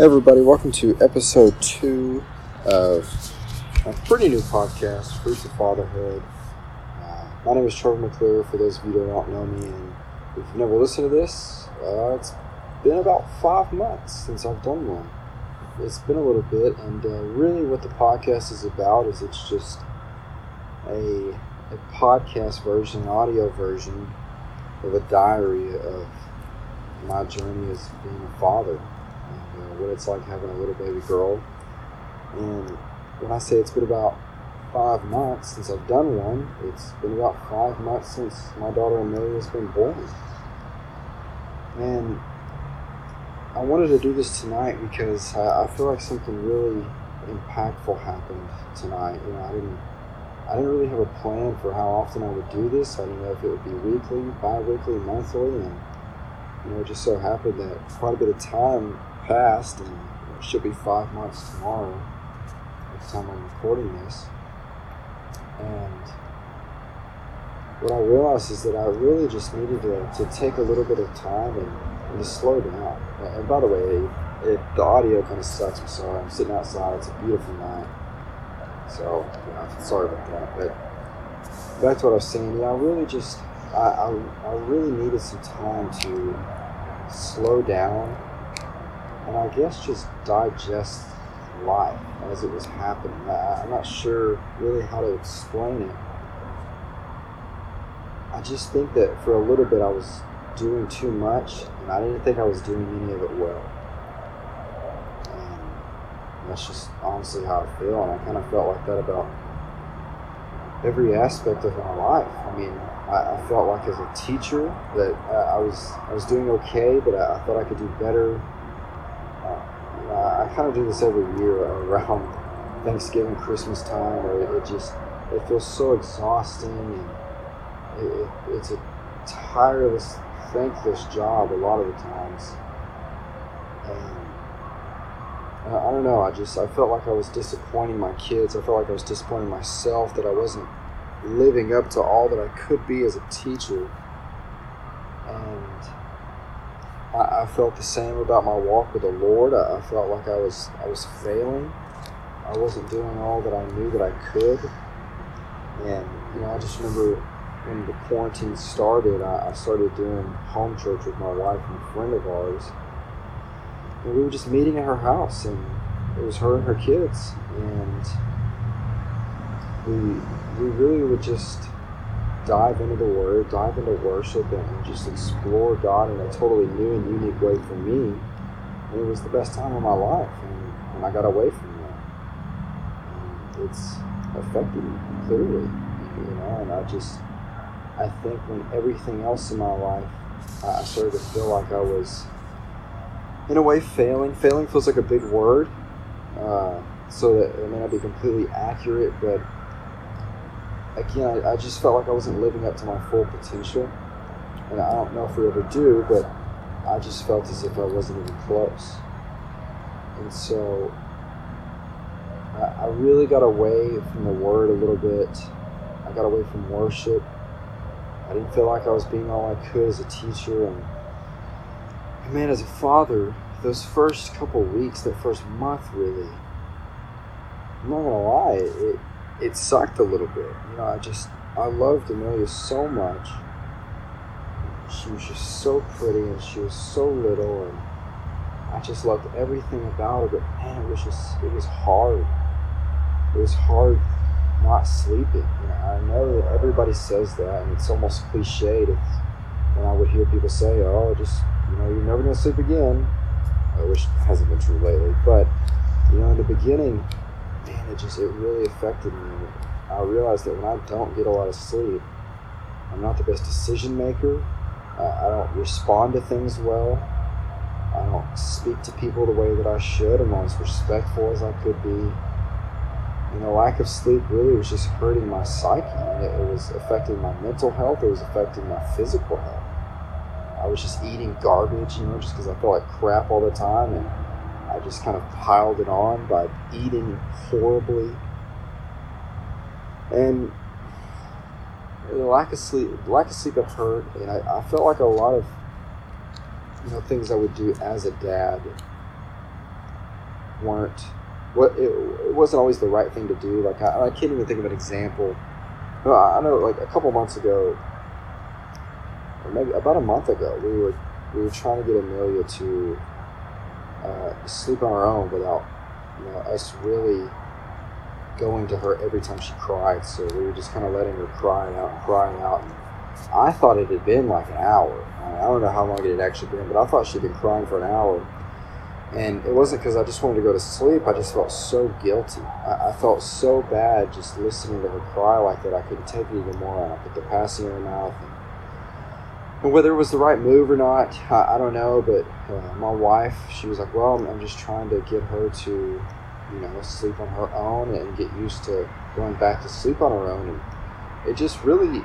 Everybody, welcome to episode two of a pretty new podcast, Fruits of Fatherhood. Uh, my name is Trevor McClure, for those of you who don't know me, and if you've never listened to this, uh, it's been about five months since I've done one. It's been a little bit, and uh, really what the podcast is about is it's just a, a podcast version, an audio version of a diary of my journey as being a father uh, what it's like having a little baby girl. And when I say it's been about five months since I've done one, it's been about five months since my daughter Amelia's been born. And I wanted to do this tonight because I, I feel like something really impactful happened tonight. You know, I didn't I didn't really have a plan for how often I would do this. I didn't know if it would be weekly, bi-weekly, monthly, and you know, it just so happened that quite a bit of time passed, and it should be five months tomorrow the time I'm recording this. And what I realized is that I really just needed to, to take a little bit of time and, and to slow down. And by the way, it, the audio kind of sucks. I'm sorry. I'm sitting outside. It's a beautiful night. So, I'm sorry about that. But back to what I was saying, yeah, I really just, I, I, I really needed some time to slow down and I guess just digest life as it was happening. I, I'm not sure really how to explain it. I just think that for a little bit I was doing too much, and I didn't think I was doing any of it well. And that's just honestly how I feel, and I kind of felt like that about every aspect of my life. I mean, I, I felt like as a teacher that uh, I was I was doing okay, but I, I thought I could do better. Uh, I kind of do this every year around Thanksgiving, Christmas time, where it, it just it feels so exhausting and it, it, it's a tireless, thankless job a lot of the times. And I don't know. I just I felt like I was disappointing my kids. I felt like I was disappointing myself that I wasn't living up to all that I could be as a teacher. And I, I felt the same about my walk with the Lord. I, I felt like I was I was failing. I wasn't doing all that I knew that I could. And you know, I just remember when the quarantine started, I, I started doing home church with my wife and a friend of ours. And we were just meeting at her house, and it was her and her kids, and we we really would just dive into the Word, dive into worship, and just explore God in a totally new and unique way for me. And it was the best time of my life, and, and I got away from that. And it's affected me clearly, you know. And I just, I think when everything else in my life, I started to feel like I was, in a way, failing. Failing feels like a big word, uh, so that it may not be completely accurate, but again, I, I, just felt like I wasn't living up to my full potential. And I don't know if we ever do, but I just felt as if I wasn't even close. And so I, I really got away from the word a little bit. I got away from worship. I didn't feel like I was being all I could as a teacher. And, and man, as a father, those first couple weeks, that first month, really, I'm not gonna lie, it, it sucked a little bit. You know, I just I loved Amelia so much. She was just so pretty and she was so little and I just loved everything about her, but man, it was just it was hard. It was hard not sleeping. You know, I know that everybody says that and it's almost cliched when I would hear people say, Oh, just you know, you're never gonna sleep again. Wish hasn't been true lately. But you know, in the beginning man, it just it really affected me. I realized that when I don't get a lot of sleep, I'm not the best decision maker. I, I don't respond to things well. I don't speak to people the way that I should. I'm not as respectful as I could be. And the lack of sleep really was just hurting my psyche. It, it was affecting my mental health. It was affecting my physical health. I was just eating garbage, you know, just because I felt like crap all the time. And I just kind of piled it on by eating horribly. And the lack of sleep, lack of sleep had hurt, and I, I felt like a lot of you know things I would do as a dad weren't what it, it wasn't always the right thing to do. Like I, I can't even think of an example. No, I know like a couple months ago, or maybe about a month ago, we were we were trying to get Amelia to uh, sleep on her own without you know us really going to her every time she cried. So we were just kind of letting her cry out and crying out. And I thought it had been like an hour. I don't know how long it had actually been, but I thought she'd been crying for an hour. And it wasn't because I just wanted to go to sleep. I just felt so guilty. I, I, felt so bad just listening to her cry like that. I couldn't take it anymore. And I put the passing in her mouth. And, and whether it was the right move or not, I, I don't know. But my wife, she was like, "Well, I'm, I'm just trying to get her to, you know, sleep on her own and get used to going back to sleep on her own." And it just really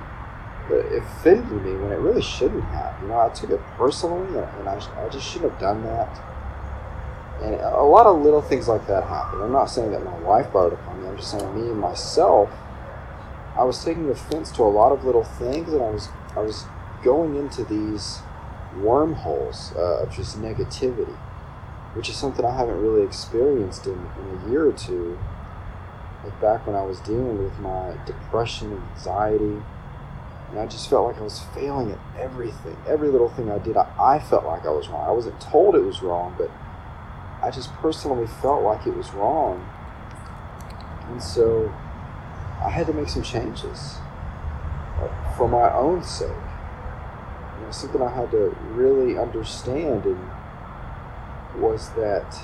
it offended me when it really shouldn't have. You know, I took it personally, and I, I just shouldn't have done that. And a lot of little things like that happen. I'm not saying that my wife brought it upon me. I'm just saying me and myself. I was taking offense to a lot of little things, and I was I was going into these wormholes uh, of just negativity, which is something I haven't really experienced in, in a year or two. Like back when I was dealing with my depression and anxiety and I just felt like I was failing at everything. Every little thing I did, I, I felt like I was wrong. I wasn't told it was wrong, but I just personally felt like it was wrong. And so I had to make some changes uh, for my own sake. Something I had to really understand and was that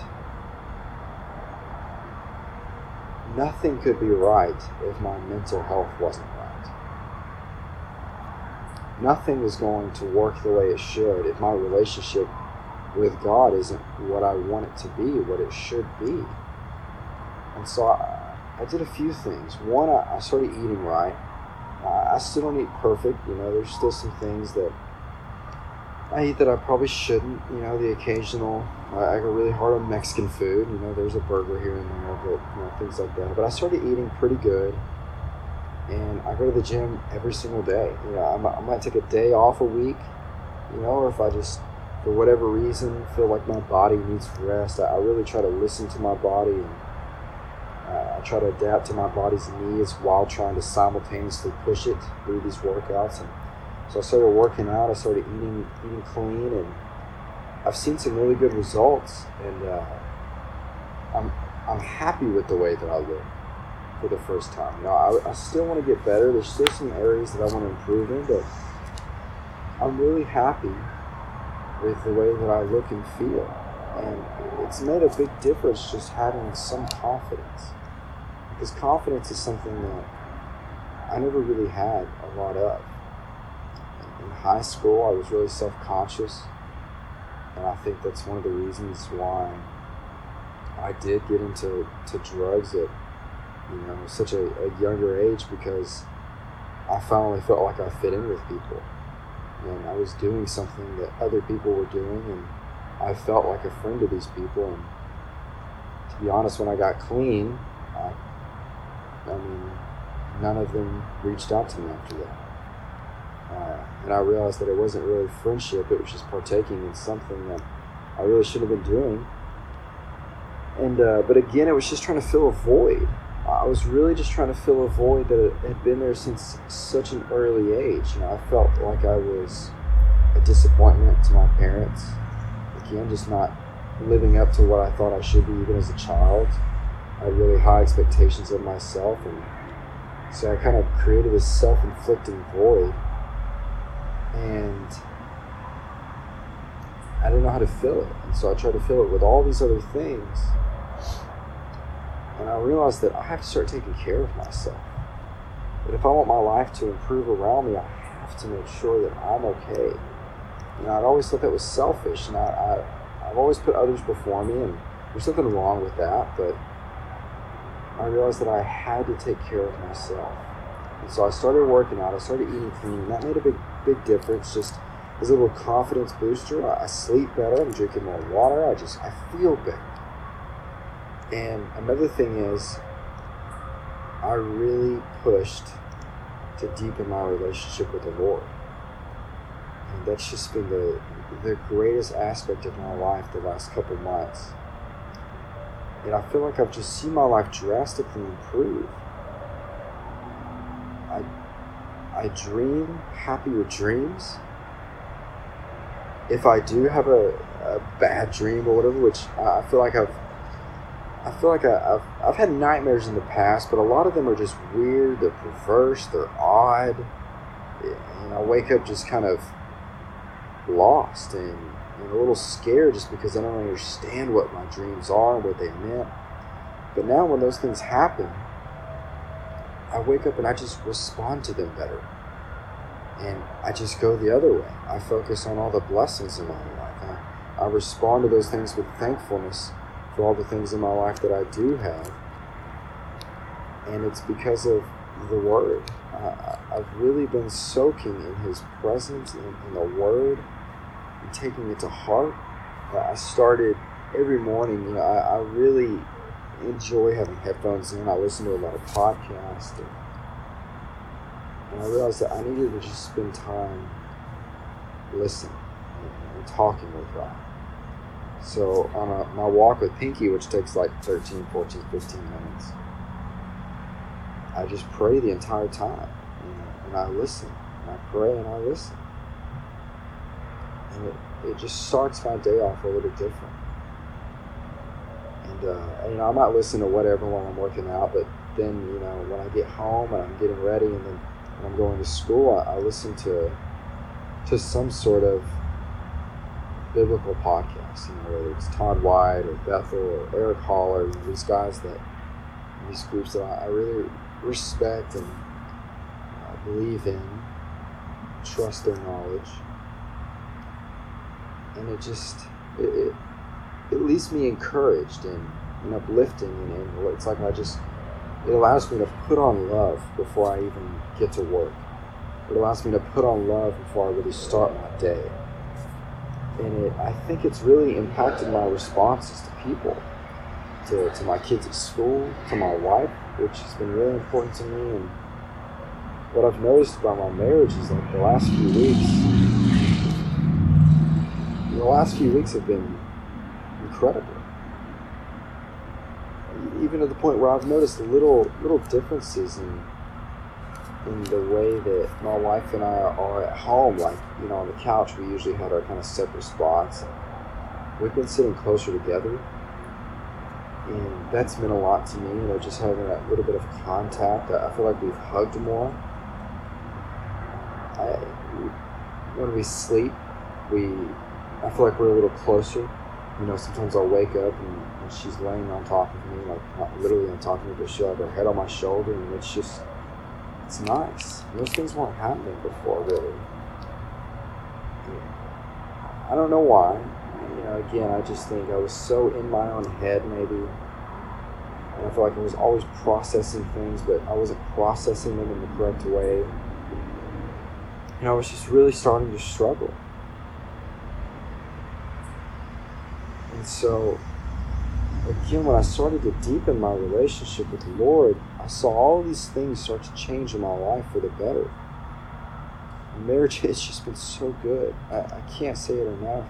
nothing could be right if my mental health wasn't right nothing is going to work the way it should if my relationship with God isn't what I want it to be, what it should be. And so I, I did a few things. One, I, I started eating right. I still don't eat perfect. You know, there's still some things that I eat that I probably shouldn't. You know, the occasional. I, I go really hard on Mexican food. You know, there's a burger here and there, but you know, things like that. But I started eating pretty good and I go to the gym every single day. You know, I, I might take a day off a week, you know, or if I just, for whatever reason, feel like my body needs rest, I, I really try to listen to my body and uh, I try to adapt to my body's needs while trying to simultaneously push it through these workouts. And so I started working out. I started eating eating clean, and I've seen some really good results. And uh, I'm I'm happy with the way that I look for the first time. You know, I, I still want to get better. There's still some areas that I want to improve in, but I'm really happy with the way that I look and feel. And it's made a big difference just having some confidence. Because confidence is something that I never really had a lot of. In high school, I was really self conscious. And I think that's one of the reasons why I did get into to drugs at you know, such a, a younger age because I finally felt like I fit in with people. And I was doing something that other people were doing, and I felt like a friend to these people. And to be honest, when I got clean, I, I mean, none of them reached out to me after that. Uh, and I realized that it wasn't really friendship, it was just partaking in something that I really shouldn't have been doing. And, uh, but again, it was just trying to fill a void. I was really just trying to fill a void that had been there since such an early age. You know, I felt like I was a disappointment to my parents. Again, just not living up to what I thought I should be even as a child. I had really high expectations of myself, and so I kind of created this self inflicting void. And I didn't know how to fill it. And so I tried to fill it with all these other things and I realized that I have to start taking care of myself. That if I want my life to improve around me, I have to make sure that I'm okay. You know, I'd always thought that was selfish, and I, I, I've always put others before me, and there's nothing wrong with that, but I realized that I had to take care of myself. And so I started working out, I started eating clean, and that made a big, big difference. Just as a little confidence booster, I sleep better, I'm drinking more water, I just, I feel better. And another thing is, I really pushed to deepen my relationship with the Lord. And that's just been the, the greatest aspect of my life the last couple months. And I feel like I've just seen my life drastically improve. I, I dream happier dreams. If I do have a, a bad dream or whatever, which I feel like I've I feel like I, have I've had nightmares in the past, but a lot of them are just weird. They're perverse. They're odd. And I wake up just kind of lost and, and a little scared just because I don't understand what my dreams are and what they meant. But now, when those things happen, I wake up and I just respond to them better. And I just go the other way. I focus on all the blessings in my life. I, I respond to those things with thankfulness for all the things in my life that I do have. And it's because of the Word. Uh, I've really been soaking in His presence, in, in the Word, and taking it to heart. Uh, I started every morning, you know, I, I, really enjoy having headphones in. I listen to a lot of podcasts. And, and I realized that I needed to just spend time listening and, and talking with God. So on a, my walk with Pinky, which takes like 13, 14, 15 minutes, I just pray the entire time. And, and I listen. And I pray and I listen. And it, it just starts my day off a little different. And, uh, you know, I might listen to whatever while I'm working out, but then, you know, when I get home and I'm getting ready and then when I'm going to school, I, I listen to, to some sort of biblical podcast. you know, whether it's Todd White or Bethel or Eric Holler, you know, these guys that, these groups that I, I really respect and uh, believe in, trust their knowledge. And it just, it, it, it leaves me encouraged and, and uplifting and, and it's like I just, it allows me to put on love before I even get to work. It allows me to put on love before I really start my day and it, I think it's really impacted my responses to people, to, to my kids at school, to my wife, which has been really important to me. And what I've noticed about my marriage is like the last few weeks, the last few weeks have been incredible. Even to the point where I've noticed little little differences in in the way that my wife and I are at home. Like, you know, on the couch, we usually had our kind of separate spots. We've been sitting closer together, and that's meant a lot to me, you know, just having that little bit of contact. I feel like we've hugged more. I, when we sleep, we, I feel like we're a little closer. You know, sometimes I'll wake up and, and she's laying on top of me, like not literally on top of me, but she'll have her head on my shoulder, and it's just, it's nice. Those things weren't happening before, really. I don't know why. You know, again, I just think I was so in my own head, maybe. And I feel like I was always processing things, but I wasn't processing them in the correct way. And I was just really starting to struggle. And so again, when I started to deepen my relationship with the Lord, I saw all these things start to change in my life for the better. marriage has just been so good. I, I can't say it enough.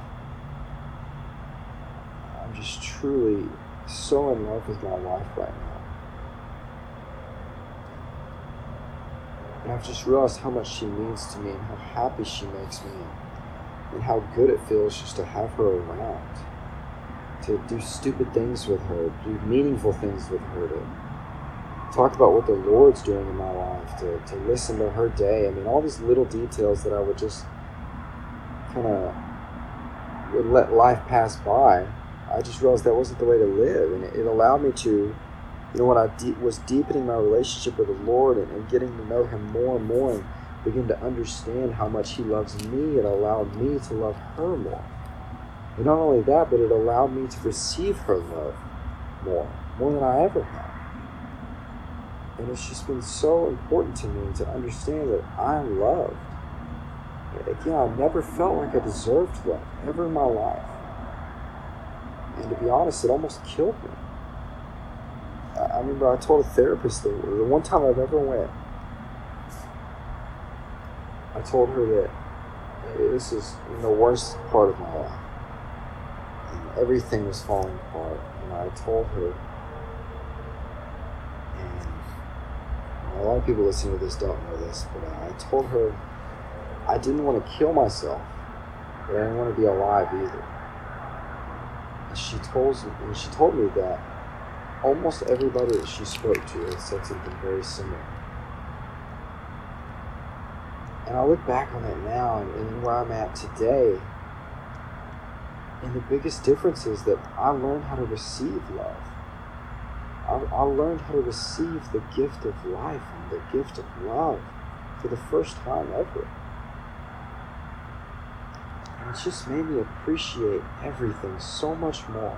I'm just truly so in love with my wife right now. And I've just realized how much she means to me and how happy she makes me and how good it feels just to have her around to do stupid things with her, do meaningful things with her, to talk about what the Lord's doing in my life, to, to listen to her day. I mean, all these little details that I would just kind of would let life pass by. I just realized that wasn't the way to live, and it, it allowed me to, you know, when I de- was deepening my relationship with the Lord and, and getting to know Him more and more, and begin to understand how much He loves me, it allowed me to love her more. And not only that, but it allowed me to receive her love more, more than I ever had. And it's just been so important to me to understand that I'm loved. Again, I never felt like I deserved love ever in my life. And to be honest, it almost killed me. I remember I told a therapist that the one time I've ever went, I told her that this is the worst part of my life everything was falling apart. And I, told her, and a lot of people listening to this don't know this, but I told her I didn't want to kill myself, but I didn't want to be alive either. And she told me, and she told me that almost everybody that she spoke to had said something very similar. And I look back on it now and, and where I'm at today, and the biggest difference is that I learned how to receive love. I, I learned how to receive the gift of life and the gift of love for the first time ever. And it's just made me appreciate everything so much more.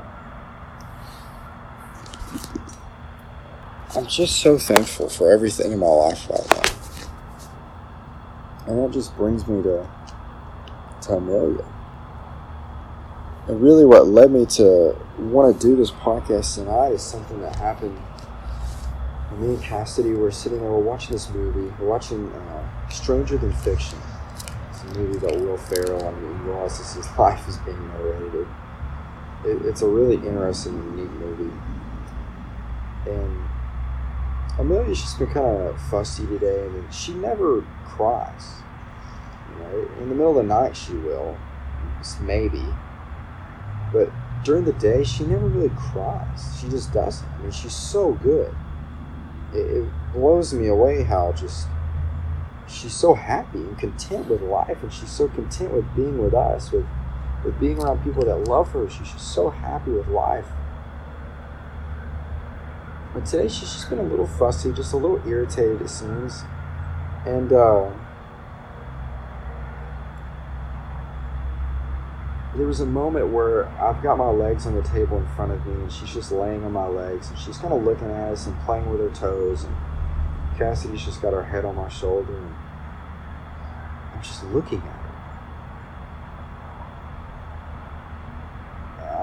I'm just so thankful for everything in my life right now. And that just brings me to, to Amelia. And really, what led me to want to do this podcast tonight is something that happened. Me and Cassidy were sitting there, we're watching this movie. We're watching uh, Stranger Than Fiction. It's a movie about Will Ferrell. I mean, his life is being narrated. It, it's a really interesting and unique movie. And Amelia's just been kind of fussy today, and she never cries. You know, in the middle of the night she will, maybe, but during the day she never really cries. She just doesn't. I mean, she's so good. It, it blows me away how just she's so happy and content with life, and she's so content with being with us, with with being around people that love her. She's just so happy with life. But today she's just been a little fussy, just a little irritated, it seems. And uh, there was a moment where I've got my legs on the table in front of me, and she's just laying on my legs, and she's kind of looking at us and playing with her toes. And Cassidy's just got her head on my shoulder, and I'm just looking at her.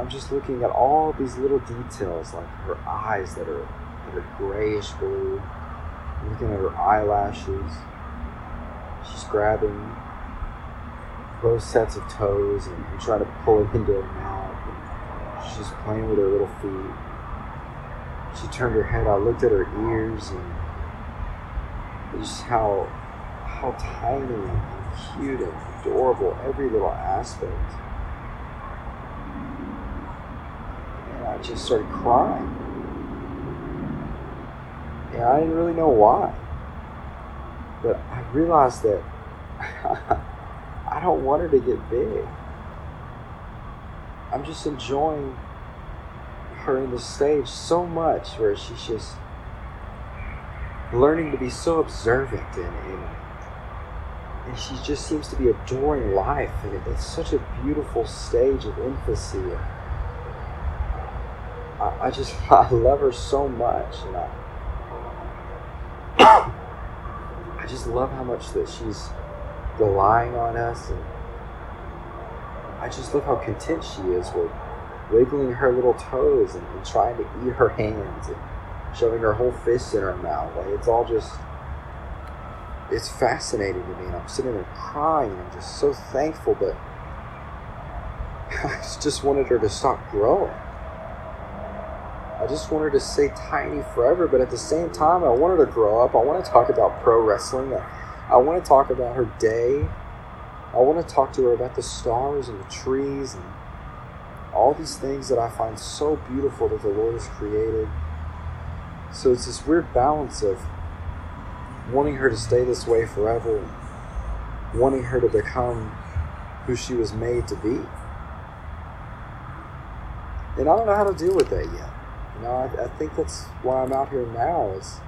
I'm just looking at all these little details, like her eyes that are that are grayish blue. I'm looking at her eyelashes. She's grabbing both sets of toes and, and trying to pull it into her mouth. She's playing with her little feet. She turned her head. I looked at her ears and just how how tiny and cute and adorable every little aspect. And I just started crying. And I didn't really know why. But I realized that I don't want her to get big. I'm just enjoying her in the stage so much where she's just learning to be so observant and, and, and she just seems to be adoring life. And it, it's such a beautiful stage of infancy. And I, I just I love her so much. And I I just love how much that she's relying on us. And I just love how content she is with wiggling her little toes and, and trying to eat her hands and shoving her whole fist in her mouth. Like it's all just, it's fascinating to me. And I'm sitting there crying. I'm just so thankful, but I just wanted her to stop growing. I just want her to stay tiny forever, but at the same time, I want her to grow up. I want to talk about pro wrestling. Want to talk about her day. I want to talk to her about the stars and the trees and all these things that I find so beautiful that the Lord has created. So it's this weird balance of wanting her to stay this way forever and wanting her to become who she was made to be. And I don't know how to deal with that yet. You know, I, I think that's why I'm out here now is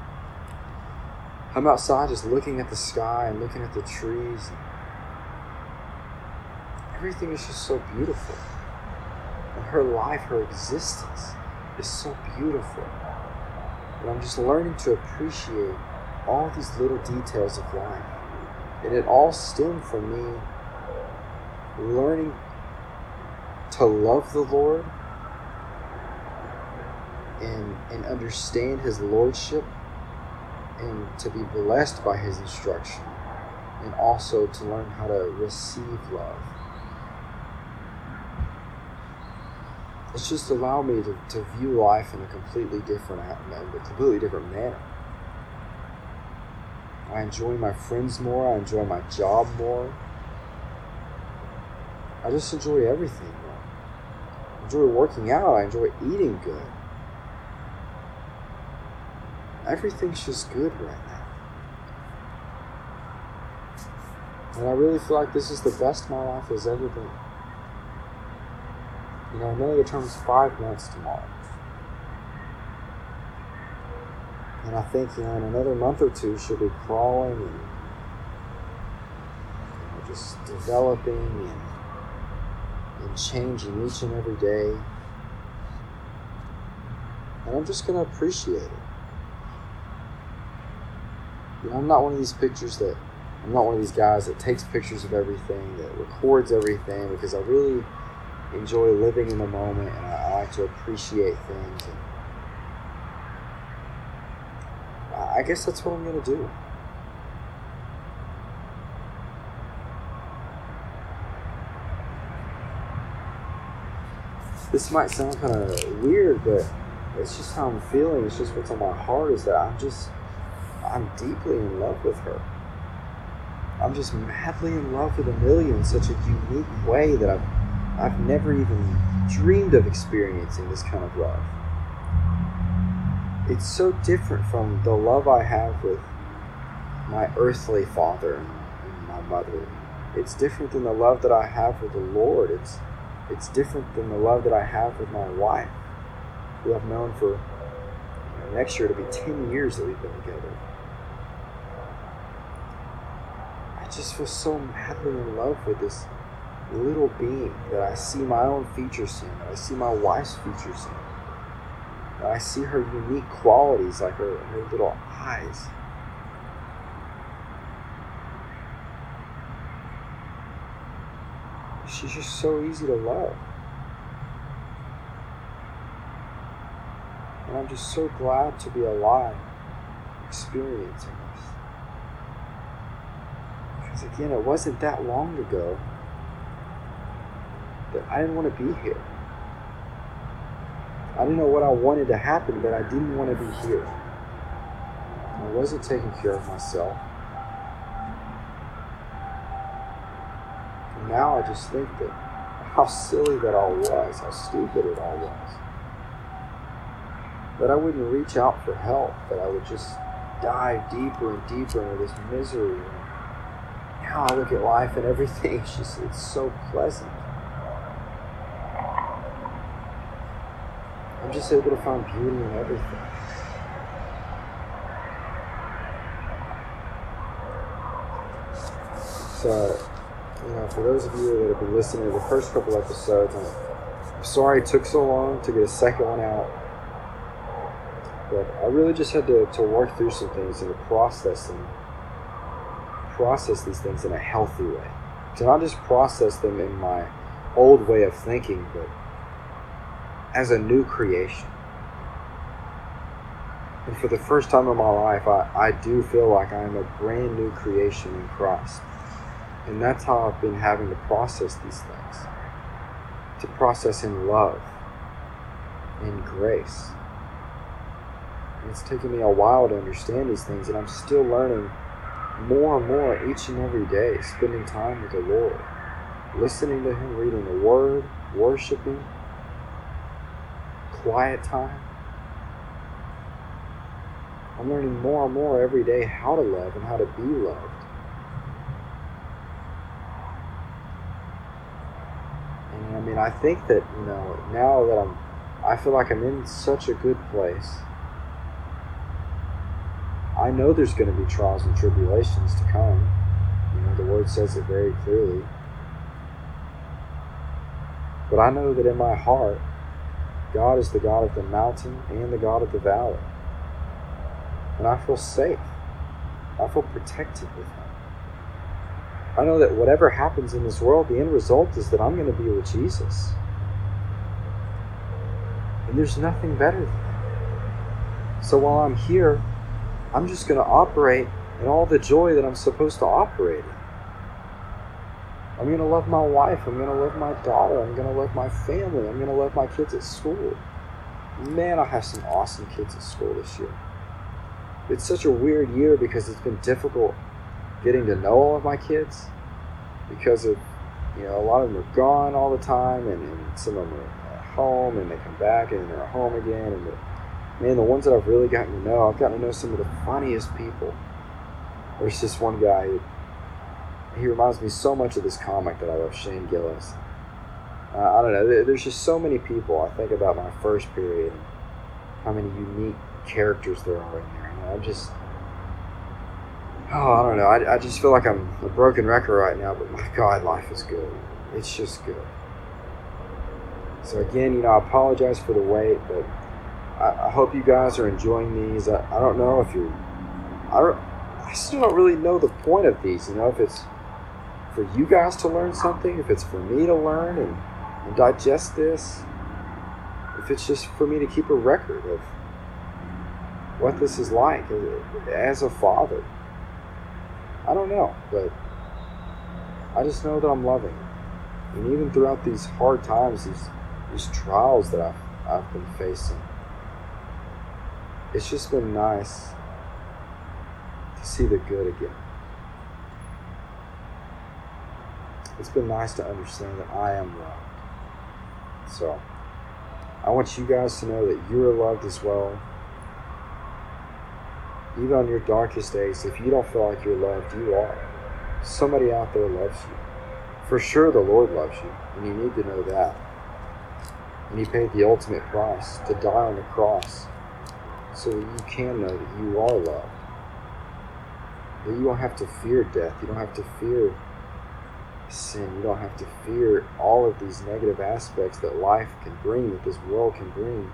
I'm outside just looking at the sky and looking at the trees. Everything is just so beautiful. And her life, her existence is so beautiful. And I'm just learning to appreciate all these little details of life. And it all stemmed from me learning to love the Lord and, and understand His Lordship and to be blessed by his instruction, and also to learn how to receive love. it's just allowed me to, to view life in a completely different a completely different manner. I enjoy my friends more, I enjoy my job more. I just enjoy everything more. I enjoy working out, I enjoy eating good. Everything's just good right now. And I really feel like this is the best my life has ever been. You know, Amelia turns five months tomorrow. And I think, you know, in another month or two, she'll be crawling and you know, just developing and, and changing each and every day. And I'm just going to appreciate it. You know, I'm not one of these pictures that, I'm not one of these guys that takes pictures of everything, that records everything, because I really enjoy living in the moment and I, I like to appreciate things. And I guess that's what I'm going to do. This might sound kind of weird, but it's just how I'm feeling. It's just what's on my heart is that I'm just, I'm deeply in love with her. I'm just madly in love with Amelia in such a unique way that I've I've never even dreamed of experiencing this kind of love. It's so different from the love I have with my earthly father and my mother. It's different than the love that I have with the Lord. It's it's different than the love that I have with my wife, who I've known for next year to be 10 years that we've been together. I just feel so madly in love with this little being that I see my own features in, that I see my wife's features in, that I see her unique qualities like her, her little eyes. She's just so easy to love. And I'm just so glad to be alive, experiencing this. Again, it wasn't that long ago that I didn't want to be here. I didn't know what I wanted to happen, but I didn't want to be here. I wasn't taking care of myself. And now I just think that how silly that all was, how stupid it all was. That I wouldn't reach out for help, that I would just dive deeper and deeper into this misery. Now I look at life and everything, it's just, it's so pleasant. I'm just able to find beauty in everything. So, you know, for those of you that have been listening to the first couple episodes, I'm, I'm sorry it took so long to get a second one out. But I really just had to, to work through some things and to process them, process these things in a healthy way. To not just process them in my old way of thinking, but as a new creation. And for the first time in my life, I, I do feel like I am a brand new creation in Christ. And that's how I've been having to process these things. To process in love, in grace. And it's taken me a while to understand these things, and I'm still learning more and more each and every day, spending time with the Lord, listening to Him, reading the Word, worshiping, quiet time. I'm learning more and more every day how to love and how to be loved. And I mean, I think that, you know, now that I'm, I feel like I'm in such a good place. I know there's going to be trials and tribulations to come. You know, the word says it very clearly. But I know that in my heart, God is the God of the mountain and the God of the valley. And I feel safe. I feel protected with Him. I know that whatever happens in this world, the end result is that I'm going to be with Jesus. And there's nothing better than that. So while I'm here, I'm just going to operate in all the joy that I'm supposed to operate in. I'm going to love my wife. I'm going to love my daughter. I'm going to love my family. I'm going to love my kids at school. Man, I have some awesome kids at school this year. It's such a weird year because it's been difficult getting to know all of my kids because of, you know, a lot of them are gone all the time and, and some of them are at home and they come back and they're at home again. And the, man, the ones that I've really gotten to know, I've gotten to know some of the funniest people. There's just one guy he reminds me so much of this comic that I love, Shane Gillis. Uh, I don't know. There's just so many people. I think about my first period, how many unique characters there are in there. And I'm just, oh, I don't know. I, I just feel like I'm a broken record right now. But my God, life is good. It's just good. So again, you know, I apologize for the wait, but I, I hope you guys are enjoying these. I, I don't know if you're, I don't, I still don't really know the point of these. You know, if it's for you guys to learn something, if it's for me to learn and, and digest this, if it's just for me to keep a record of what this is like as a father. I don't know, but I just know that I'm loving. And even throughout these hard times, these these trials that I've I've been facing, it's just been nice to see the good again. it's been nice to understand that I am loved. So, I want you guys to know that you're loved as well. Even on your darkest days, if you don't feel like you're loved, you are. Somebody out there loves you. For sure, the Lord loves you, and you need to know that. And He paid the ultimate price to die on the cross so you can know that you are loved. That you don't have to fear death. You don't have to fear sin. You don't have to fear all of these negative aspects that life can bring, that this world can bring.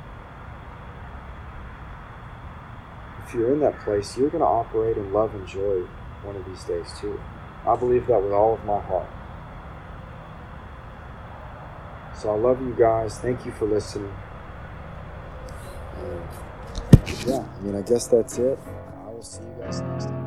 If you're in that place, you're going to operate in love and joy one of these days too. I believe that with all of my heart. So I love you guys. Thank you for listening. Yeah, I mean, I guess that's it. I will see you guys next time.